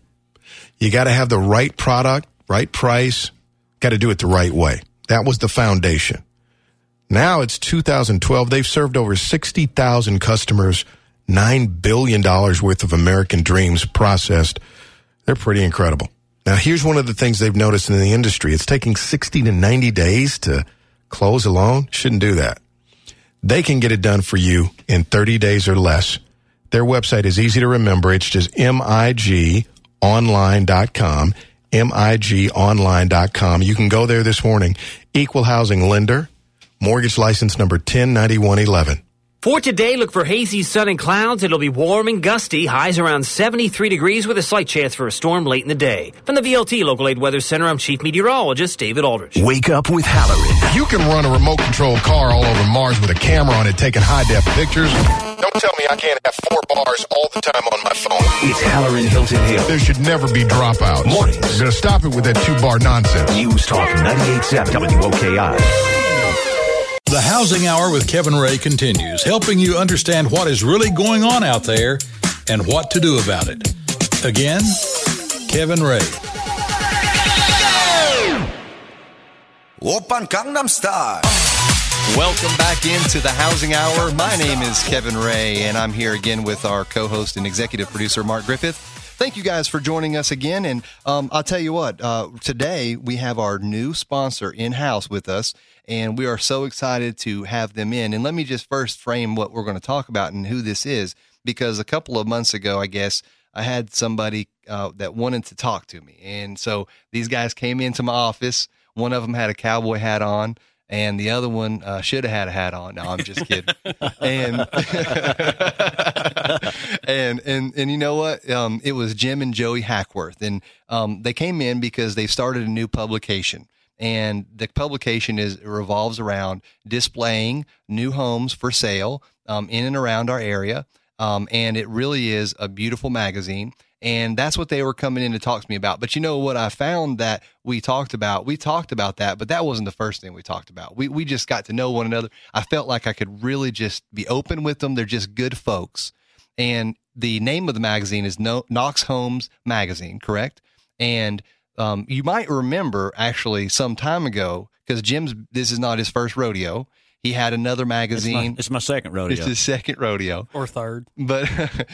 You got to have the right product right price, got to do it the right way. That was the foundation. Now it's 2012. They've served over 60,000 customers, $9 billion worth of American dreams processed. They're pretty incredible. Now, here's one of the things they've noticed in the industry. It's taking 60 to 90 days to close a loan. Shouldn't do that. They can get it done for you in 30 days or less. Their website is easy to remember. It's just migonline.com migonline.com. You can go there this morning. Equal housing lender, mortgage license number 109111. For today, look for hazy sun and clouds. It'll be warm and gusty. Highs around 73 degrees with a slight chance for a storm late in the day. From the VLT Local 8 Weather Center, I'm Chief Meteorologist David Aldrich. Wake up with Hallerin. You can run a remote control car all over Mars with a camera on it taking high def pictures. Don't tell me I can't have four bars all the time on my phone. It's Hallerin Hilton Hill. There should never be dropouts. Mornings. I'm going to stop it with that two bar nonsense. News Talk 98.7 WOKI. The Housing Hour with Kevin Ray continues, helping you understand what is really going on out there and what to do about it. Again, Kevin Ray. Open Gangnam Style. Welcome back into the Housing Hour. My name is Kevin Ray, and I'm here again with our co host and executive producer, Mark Griffith. Thank you guys for joining us again. And um, I'll tell you what, uh, today we have our new sponsor in house with us, and we are so excited to have them in. And let me just first frame what we're going to talk about and who this is, because a couple of months ago, I guess, I had somebody uh, that wanted to talk to me. And so these guys came into my office. One of them had a cowboy hat on and the other one uh, should have had a hat on. No, I'm just kidding. and and and and you know what? Um, it was Jim and Joey Hackworth, and um, they came in because they started a new publication. And the publication is revolves around displaying new homes for sale um, in and around our area. Um, and it really is a beautiful magazine. And that's what they were coming in to talk to me about. But you know what I found that we talked about? We talked about that, but that wasn't the first thing we talked about. We, we just got to know one another. I felt like I could really just be open with them. They're just good folks. And the name of the magazine is no- Knox Homes Magazine, correct? And um, you might remember actually some time ago, because Jim's, this is not his first rodeo He had another magazine. It's my, second rodeo. It's his second rodeo. Or third. But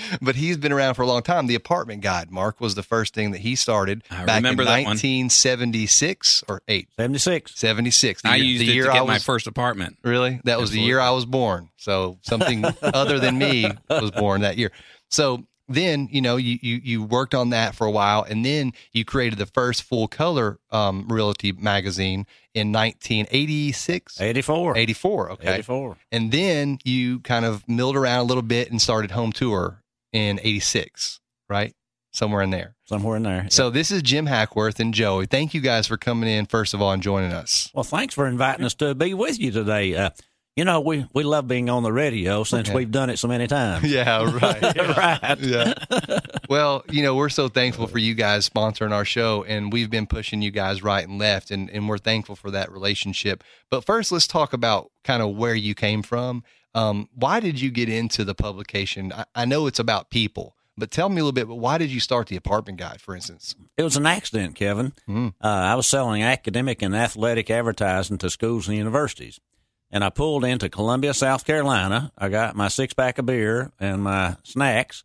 but he's been around for a long time. The apartment guide, Mark, was the first thing that he started I back remember in that one. 1976 or 8. 76. 76. The I year- used the it year to I get my first apartment. Really? That was the year I was born. So something other than me was born that year. So then, you know, you, you, you worked on that for a while and then you created the first full color um, realty magazine in 1986. 84. 84. Okay. 84. And then you kind of milled around a little bit and started home tour in 86, right? Somewhere in there. Somewhere in there. So this is Jim Hackworth and Joey. Thank you guys for coming in, first of all, and joining us. Well, thanks for inviting us to be with you today. Uh, you know, we, we love being on the radio since Okay. we've done it so many times. Yeah, right. right. Yeah. Well, you know, we're so thankful for you guys sponsoring our show, and we've been pushing you guys right and left, and, and we're thankful for that relationship. But first, let's talk about kind of where you came from. Um, why did you get into the publication? I, I know it's about people, but tell me a little bit. But why did you start the apartment guide, for instance? It was an accident, Kevin. Uh, I was selling academic and athletic advertising to schools and universities. And I pulled into Columbia, South Carolina. I got my six pack of beer and my snacks.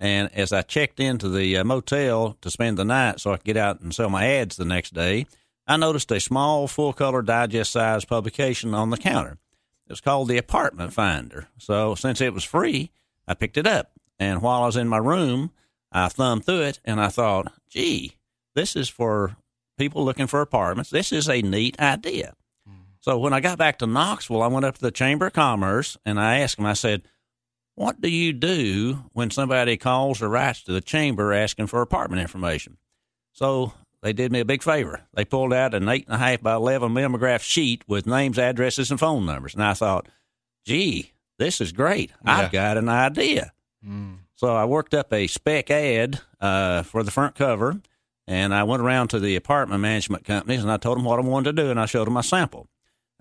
And as I checked into the uh, motel to spend the night so I could get out and sell my ads the next day, I noticed a small full color digest size publication on the counter. It was called the Apartment Finder. So since it was free, I picked it up. And while I was in my room, I thumbed through it and I thought, gee, this is for people looking for apartments. This is a neat idea. So when I got back to Knoxville, I went up to the Chamber of Commerce and I asked them, I said, what do you do when somebody calls or writes to the chamber asking for apartment information? So they did me a big favor. They pulled out an eight and a half by 11 mimeograph sheet with names, addresses, and phone numbers. And I thought, gee, this is great. I've got an idea. So I worked up a spec ad uh, for the front cover, and I went around to the apartment management companies and I told them what I wanted to do, and I showed them my sample.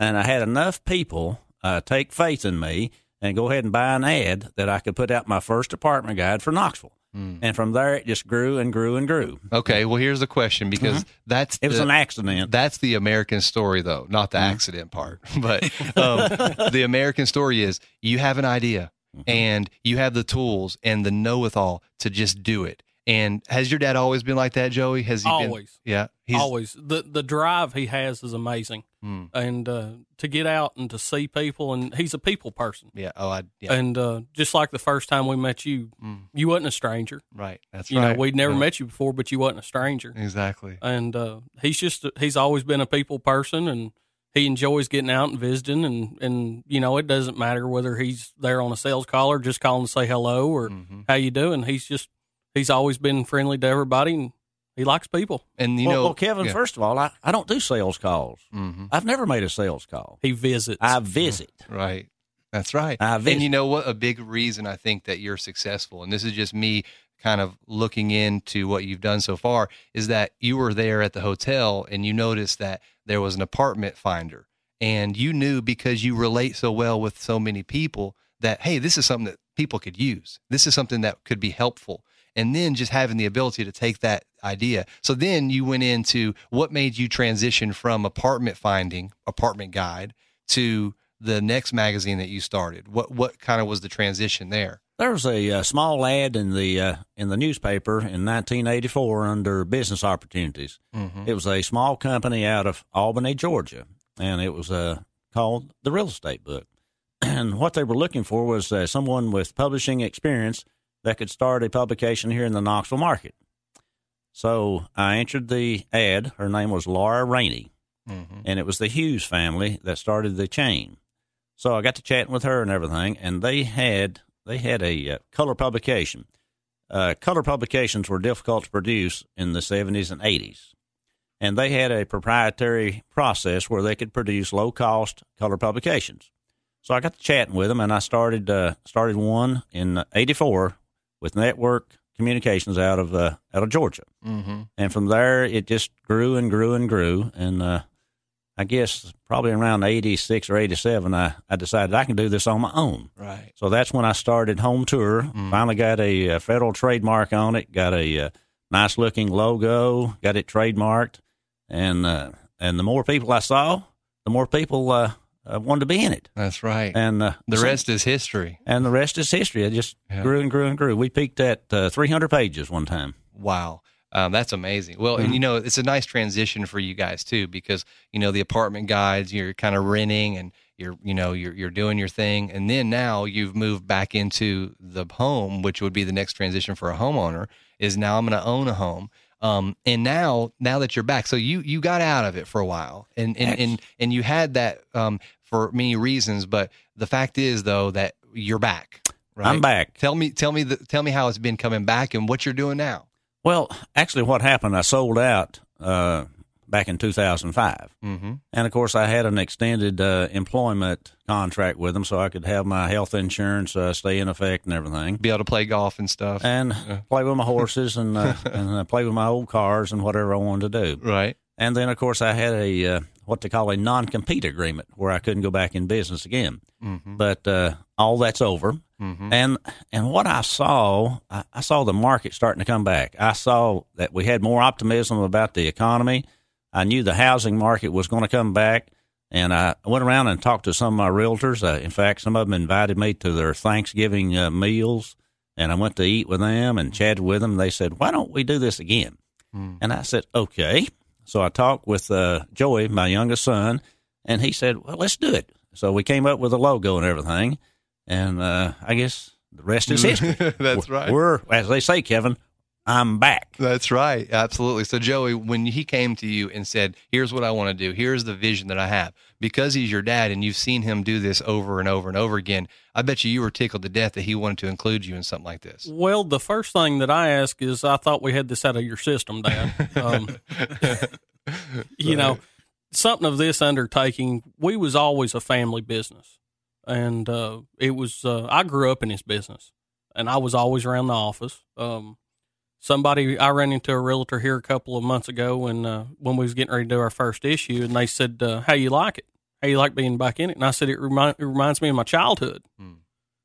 And I had enough people uh, take faith in me and go ahead and buy an ad that I could put out my first apartment guide for Knoxville. And from there, it just grew and grew and grew. Okay, well, here's the question because Mhm. that's It was the- an accident. That's the American story, though, not the Mhm. accident part. But um, the American story is you have an idea Mm-hmm. and you have the tools and the know-with-all to just do it. And has your dad always been like that, Joey? Has he Always. been? Yeah, he's Always. The the drive he has is amazing. Hmm. And uh, to get out and to see people, and he's a people person. Yeah. Oh, I. Yeah. And uh, just like the first time we met you, you wasn't a stranger. Right. That's you right. know, we'd never Yeah. met you before, but you wasn't a stranger. Exactly. And uh, he's just he's always been a people person, and he enjoys getting out and visiting. And and you know, it doesn't matter whether he's there on a sales call or just calling to say hello or Mm-hmm. how you doing. He's just he's always been friendly to everybody, and he likes people. And you well, know, well, Kevin, first of all, I, I don't do sales calls. Mm-hmm. I've never made a sales call. He visits. I visit. Right. That's right. I visit. and you know what? A big reason I think that you're successful, and this is just me kind of looking into what you've done so far, is that you were there at the hotel and you noticed that there was an apartment finder. And you knew because you relate so well with so many people that, hey, this is something that people could use. This is something that could be helpful. And then just having the ability to take that idea. So then you went into what made you transition from apartment finding, apartment guide, to the next magazine that you started. What what kind of was the transition there? There was a, uh small ad in the uh, in the newspaper in 1984 under business opportunities. Mhm. It was a small company out of Albany, Georgia, and it was uh, called the Real Estate Book. And what they were looking for was uh, someone with publishing experience that could start a publication here in the Knoxville market. So I answered the ad. Her name was Laura Rainey, and it was the Hughes family that started the chain. So I got to chatting with her and everything, and they had they had a uh, color publication. Uh, color publications were difficult to produce in the seventies and eighties, and they had a proprietary process where they could produce low cost color publications. So I got to chatting with them, and I started uh, started one in '84 with Network Communications out of uh, out of Georgia, Mm-hmm. and from there it just grew and grew and grew, and uh, I guess probably around '86 or '87, I, I decided I can do this on my own. Right. So that's when I started Home Tour. Finally got a, uh federal trademark on it. Got a uh, nice looking logo. Got it trademarked, and uh, and the more people I saw, the more people uh, wanted to be in it. That's right. And uh, the so- rest is history. and the rest is history. It just Yeah. grew and grew and grew. We peaked at uh, 300 pages one time. Wow. Um, that's amazing. Well, and Mhm. you know, it's a nice transition for you guys too, because you know the apartment guides, you're kind of renting and you're, you know, you're you're doing your thing, and then now you've moved back into the home, which would be the next transition for a homeowner. Is now I'm going to own a home. Um, and now, now that you're back, so you you got out of it for a while, and and and, and you had that um, for many reasons, but the fact is though that you're back. Right? I'm back. Tell me, tell me, the, tell me how it's been coming back and what you're doing now. Well, actually, what happened, I sold out uh, back in 2005. Mm-hmm. And of course, I had an extended uh, employment contract with them so I could have my health insurance uh, stay in effect and everything. Be able to play golf and stuff. And play with my horses and, uh, and uh, play with my old cars and whatever I wanted to do. Right. And then, of course, I had a uh, what they call a non compete agreement where I couldn't go back in business again. Mhm. But uh, all that's over. Mhm. And and what I saw, I, I saw the market starting to come back. I saw that we had more optimism about the economy. I knew the housing market was going to come back. And I went around and talked to some of my realtors. Uh, in fact, some of them invited me to their Thanksgiving uh, meals, and I went to eat with them and chatted with them. They said, "Why don't we do this again?" And I said, "Okay." So I talked with uh, Joey, my youngest son, and he said, "Well, let's do it." So we came up with a logo and everything, and uh, I guess the rest is history. That's right. We're, as they say, Kevin, I'm back. That's right. Absolutely. So, Joey, when he came to you and said, Here's what I want to do, here's the vision that I have, because he's your dad and you've seen him do this over and over and over again, I bet you you were tickled to death that he wanted to include you in something like this. Well, the first thing that I ask is, I thought we had this out of your system, Dad. Um, you know, something of this undertaking, we was always a family business, and uh, it was. Uh, I grew up in this business, and I was always around the office. Um, somebody, I ran into a realtor here a couple of months ago when uh, when we was getting ready to do our first issue, and they said, uh, "How you like it? How you like being back in it?" And I said, "It, remind, it reminds me of my childhood."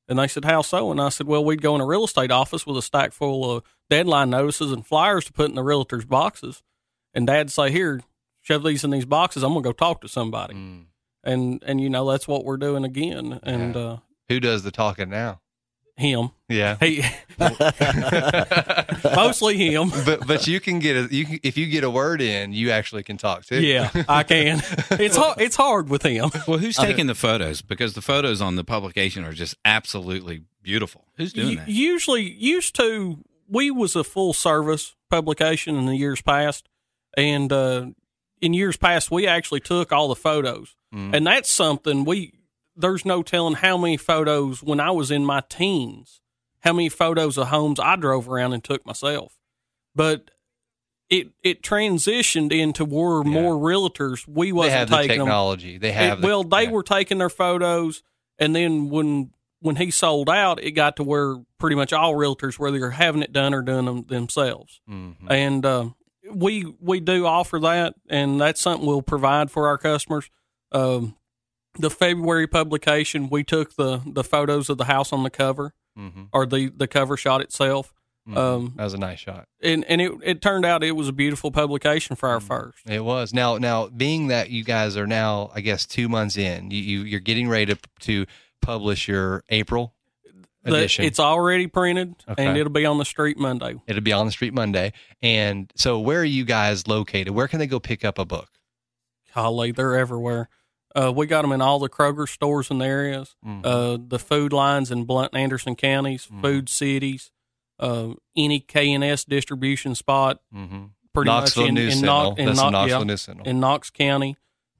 And they said, How so? And I said, Well, we'd go in a real estate office with a stack full of deadline notices and flyers to put in the realtor's boxes. And dad'd say, Here, shove these in these boxes. I'm going to go talk to somebody. And, and, you know, that's what we're doing again. And, uh, Who does the talking now? Him. Yeah. He, mostly him. But but you can get a you can, if you get a word in, you actually can talk too. Yeah, I can. It's hard, it's hard with him. Well, who's taking the photos? Because the photos on the publication are just absolutely beautiful. Who's doing U- that? Usually, used to, we was a full service publication in the years past, and uh, in years past, we actually took all the photos, Mm. and that's something we. There's no telling how many photos when I was in my teens, how many photos of homes I drove around and took myself, but. It it transitioned into where more realtors we wasn't have the taking them. technology. They It- have the- well, they were taking their photos, and then when when he sold out, it got to where pretty much all realtors, whether you're having it done or doing them themselves, Mhm. and um, we we do offer that, and that's something we'll provide for our customers. Um, the February publication, we took the the photos of the house on the cover, Mhm. or the the cover shot itself. Mhm. Um, that was a nice shot. and and it, it turned out it was a beautiful publication for our Mm-hmm. first. It was now now being that you guys are now I guess two months in, you, you you're getting ready to to publish your April The- edition. it's already printed, and it'll be on the street Monday. It'll be on the street Monday. And so, where are you guys located? Where can they go pick up a book? Golly, they're everywhere. Uh, we got them in all the Kroger stores in the areas, Mhm. uh, the Food Lions in Blount and Anderson counties, Mm-hmm. food cities, uh, any K and S distribution spot. Mhm. Pretty Knoxville much in, News in. Knox- in Knox- Knoxville yeah, in Knox County.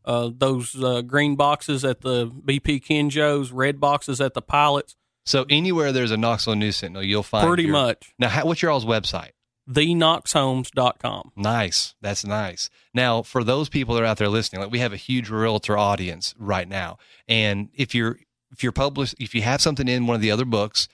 Uh, those uh, green boxes at the BP Kenjos, red boxes at the pilots. So anywhere there's a Knoxville News Sentinel, you'll find Pretty your- much. Now, how, what's your all's website? TheKnoxHomes.com. Nice. That's nice. Now, for those people that are out there listening, like we have a huge realtor audience right now, and if you're if you're published, if you have something in one of the other books,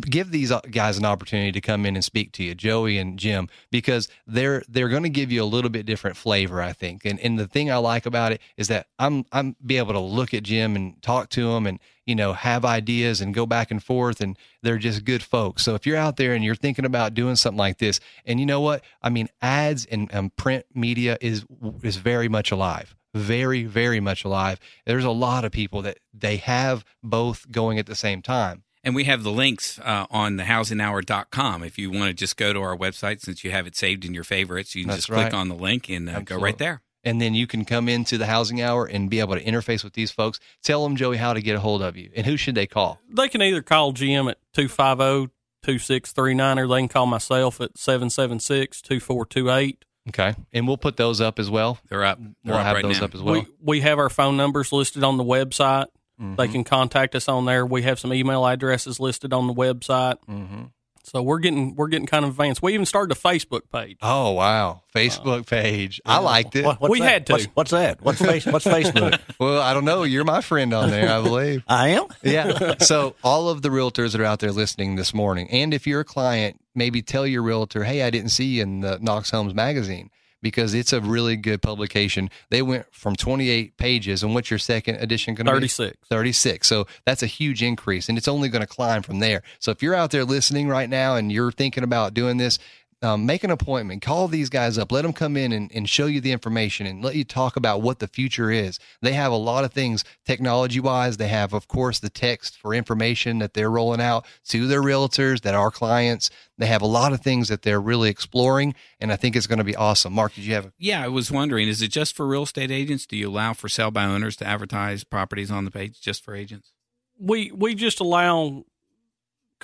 give these guys an opportunity to come in and speak to you, Joey and Jim, because they're they're going to give you a little bit different flavor, I think. And and the thing I like about it is that I'm I'm be able to look at Jim and talk to him and you know have ideas and go back and forth, and they're just good folks. So if you're out there and you're thinking about doing something like this, and you know what, I mean, ads and um, print media is is very much alive very, very much alive. There's a lot of people that they have both going at the same time. And we have the links uh, on thehousinghour.com. If you want to just go to our website, since you have it saved in your favorites, you can That's just click on the link and uh, go right there. And then you can come into the housing hour and be able to interface with these folks. Tell them, Joey, how to get a hold of you and who should they call? They can either call Jim at 250 2639 or they can call myself at 776 2428. Okay. And we'll put those up as well. They're up. We'll have those up as well. We, we have our phone numbers listed on the website. Mm-hmm. They can contact us on there. We have some email addresses listed on the website. Mm-hmm. So we're getting we're getting kind of advanced. We even started a Facebook page. Oh wow, Facebook page. I liked it. What- what's We that? had to. What's, what's that? What's face, What's Facebook? well, I don't know. You're my friend on there, I believe. I am. yeah. So all of the realtors that are out there listening this morning, and if you're a client, maybe tell your realtor, "Hey, I didn't see you in the Knox Homes magazine." Because it's a really good publication. They went from 28 pages, and what's your second edition going to be? 36. 36. So that's a huge increase, and it's only going to climb from there. So if you're out there listening right now and you're thinking about doing this, um, make an appointment. Call these guys up. Let them come in and, and show you the information and let you talk about what the future is. They have a lot of things technology wise. They have, of course, the text for information that they're rolling out to their realtors, that are clients. They have a lot of things that they're really exploring, and I think it's going to be awesome. Mark, did you have a Yeah, I was wondering, is it just for real estate agents? Do you allow for sell by owners to advertise properties on the page just for agents? We we just allow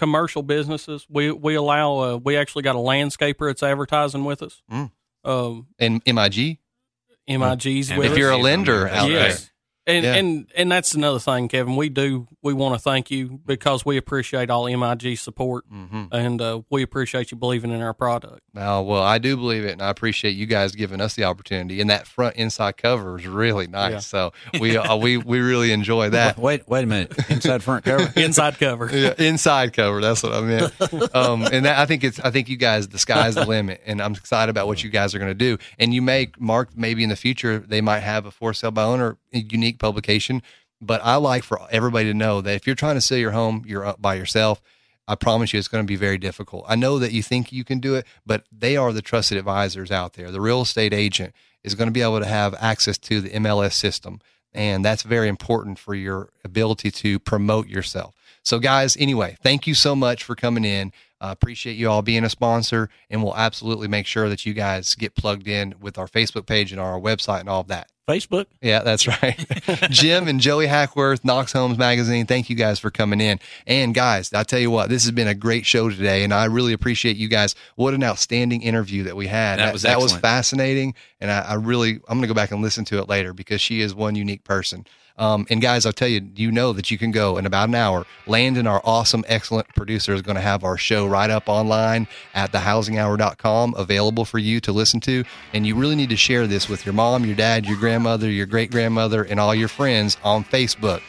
commercial businesses. We we allow uh, we actually got a landscaper that's advertising with us. Mm. Um, and MIG? MIG's If with you're a lender out yes. There. And, Yeah. and and that's another thing, Kevin. We do we want to thank you because we appreciate all MIG support, Mm-hmm. and uh, we appreciate you believing in our product. Oh, well, I do believe it, and I appreciate you guys giving us the opportunity. And that front inside cover is really nice. Yeah. So we uh, we we really enjoy that. Wait, wait a minute. Inside front cover. Inside cover. yeah, inside cover. That's what I meant. Um, and that, I think it's. I think you guys, the sky's the limit, and I'm excited about what you guys are going to do. And you may, Mark, maybe in the future they might have a for sale by owner unique publication. But I like for everybody to know that if you're trying to sell your home, you're up by yourself. I promise you, it's going to be very difficult. I know that you think you can do it, but they are the trusted advisors out there. The real estate agent is going to be able to have access to the MLS system. And that's very important for your ability to promote yourself. So, guys, anyway, thank you so much for coming in. Uh, appreciate you all being a sponsor, and we'll absolutely make sure that you guys get plugged in with our Facebook page and our website and all of that. Facebook? Yeah, that's right. Jim and Joey Hackworth, Knox Homes Magazine, thank you guys for coming in. And guys, I tell you what, this has been a great show today, and I really appreciate you guys. What an outstanding interview that we had. That was that was fascinating, and I, I really I'm going to go back and listen to it later because she is one unique person. Um, and guys, I'll tell you, you know that you can go in about an hour. Landon, our awesome, excellent producer, is going to have our show right up online at thehousinghour.com, available for you to listen to. And you really need to share this with your mom, your dad, your grandmother, your great grandmother, and all your friends on Facebook.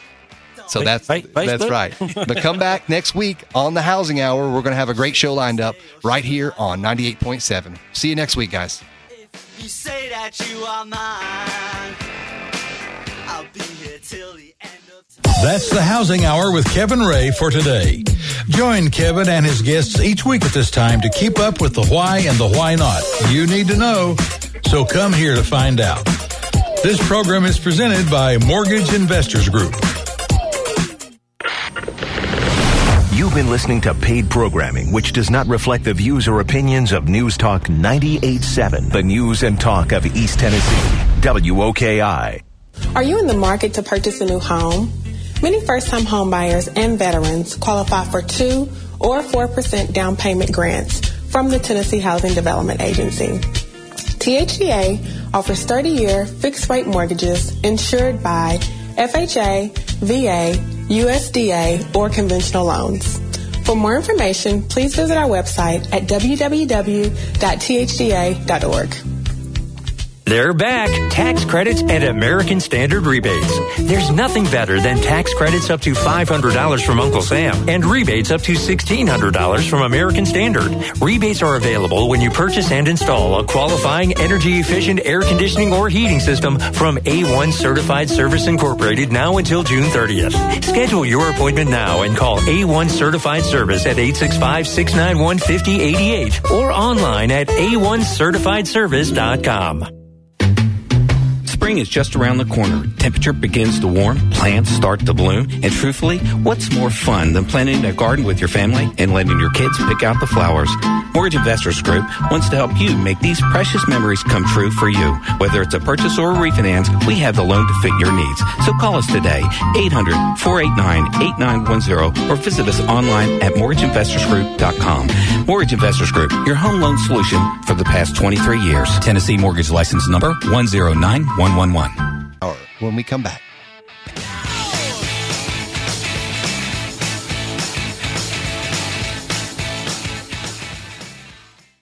So that's fa- that's right. But come back next week on the Housing Hour. We're going to have a great show lined up right here on 98.7. See you next week, guys. That's the Housing Hour with Kevin Ray for today. Join Kevin and his guests each week at this time to keep up with the why and the why not. You need to know, so come here to find out. This program is presented by Mortgage Investors Group. You've been listening to paid programming which does not reflect the views or opinions of News Talk 98.7, the news and talk of East Tennessee. WOKI. Are you in the market to purchase a new home? Many first time homebuyers and veterans qualify for 2 or 4% down payment grants from the Tennessee Housing Development Agency. THDA offers 30 year fixed rate mortgages insured by FHA, VA, USDA, or conventional loans. For more information, please visit our website at www.thdA.org. They're back. Tax credits and American Standard rebates. There's nothing better than tax credits up to $500 from Uncle Sam and rebates up to $1,600 from American Standard. Rebates are available when you purchase and install a qualifying energy efficient air conditioning or heating system from A1 Certified Service Incorporated now until June 30th. Schedule your appointment now and call A1 Certified Service at 865-691-5088 or online at a1certifiedservice.com. Spring is just around the corner. Temperature begins to warm, plants start to bloom, and truthfully, what's more fun than planting a garden with your family and letting your kids pick out the flowers? Mortgage Investors Group wants to help you make these precious memories come true for you. Whether it's a purchase or a refinance, we have the loan to fit your needs. So call us today, 800-489-8910, or visit us online at mortgageinvestorsgroup.com. Mortgage Investors Group, your home loan solution for the past 23 years. Tennessee Mortgage License Number 109111. When we come back.